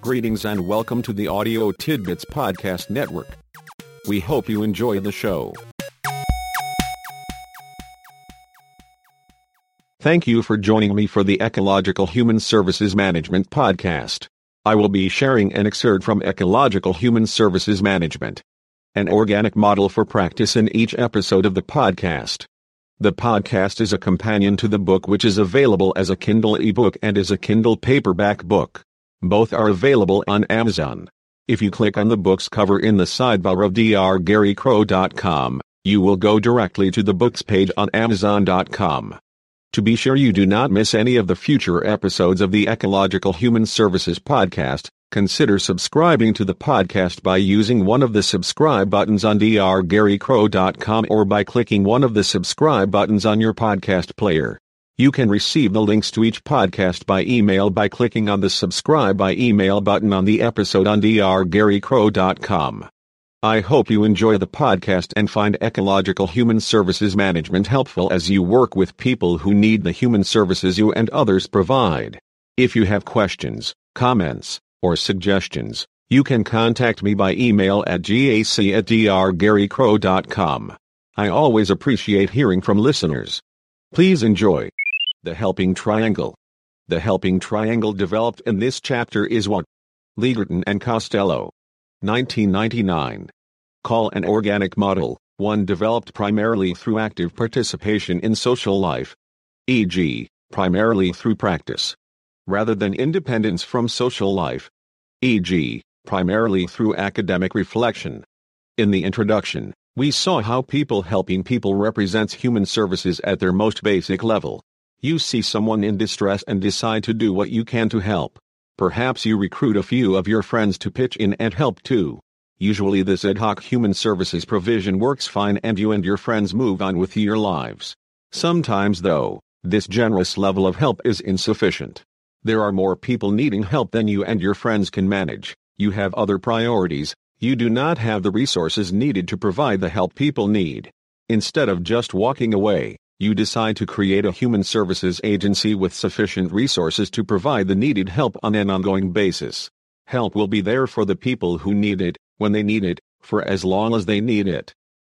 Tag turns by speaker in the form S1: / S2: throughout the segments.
S1: Greetings and welcome to the Audio Tidbits Podcast Network. We hope you enjoy the show. Thank you for joining me for the Ecological Human Services Management Podcast. I will be sharing an excerpt from Ecological Human Services Management, an organic model for practice in each episode of the podcast. The podcast is a companion to the book which is available as a Kindle ebook and as a Kindle paperback book. Both are available on Amazon. If you click on the book's cover in the sidebar of drgarycrow.com, you will go directly to the books page on amazon.com. To be sure you do not miss any of the future episodes of the Ecological Human Services podcast, consider subscribing to the podcast by using one of the subscribe buttons on drgarycrow.com or by clicking one of the subscribe buttons on your podcast player. You can receive the links to each podcast by email by clicking on the subscribe by email button on the episode on drgarycrow.com. I hope you enjoy the podcast and find ecological human services management helpful as you work with people who need the human services you and others provide. If you have questions, comments, or suggestions, you can contact me by email at gac at drgarycrow.com. I always appreciate hearing from listeners. Please enjoy. The Helping Triangle. The Helping Triangle developed in this chapter is what? Legerton and Castelloe. 1999. Call an organic model, one developed primarily through active participation in social life. E.g., primarily through practice rather than independence from social life. E.g., primarily through academic reflection. In the introduction, we saw how people helping people represents human services at their most basic level. You see someone in distress and decide to do what you can to help. Perhaps you recruit a few of your friends to pitch in and help too. Usually this ad hoc human services provision works fine and you and your friends move on with your lives. Sometimes though, this generous level of help is insufficient. There are more people needing help than you and your friends can manage. You have other priorities. You do not have the resources needed to provide the help people need. Instead of just walking away, you decide to create a human services agency with sufficient resources to provide the needed help on an ongoing basis. Help will be there for the people who need it, when they need it, for as long as they need it.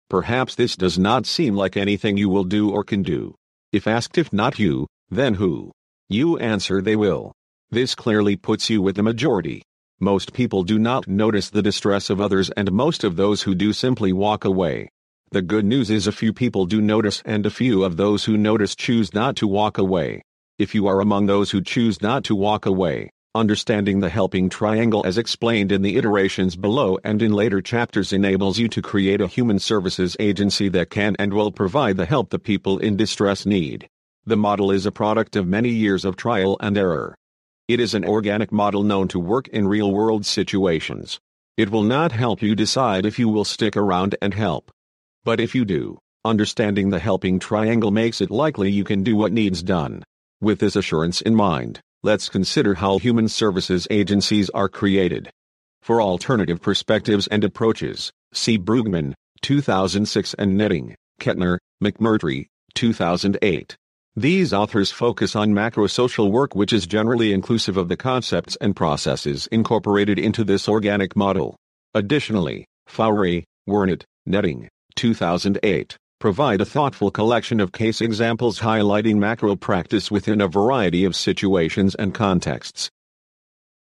S1: Perhaps this does not seem like anything you will do or can do. If asked if not you, then who? You answer they will. This clearly puts you with the majority. Most people do not notice the distress of others and most of those who do simply walk away. The good news is a few people do notice and a few of those who notice choose not to walk away. If you are among those who choose not to walk away, understanding the helping triangle as explained in the iterations below and in later chapters enables you to create a human services agency that can and will provide the help the people in distress need. The model is a product of many years of trial and error. It is an organic model known to work in real world situations. It will not help you decide if you will stick around and help. But if you do, understanding the helping triangle makes it likely you can do what needs done. With this assurance in mind, let's consider how human services agencies are created. For alternative perspectives and approaches, see Brueggemann, 2006 and Netting, Kettner, McMurtry, 2008. These authors focus on macro-social work which is generally inclusive of the concepts and processes incorporated into this organic model. Additionally, Fauri, Wernet, Netting, 2008, provide a thoughtful collection of case examples highlighting macro practice within a variety of situations and contexts.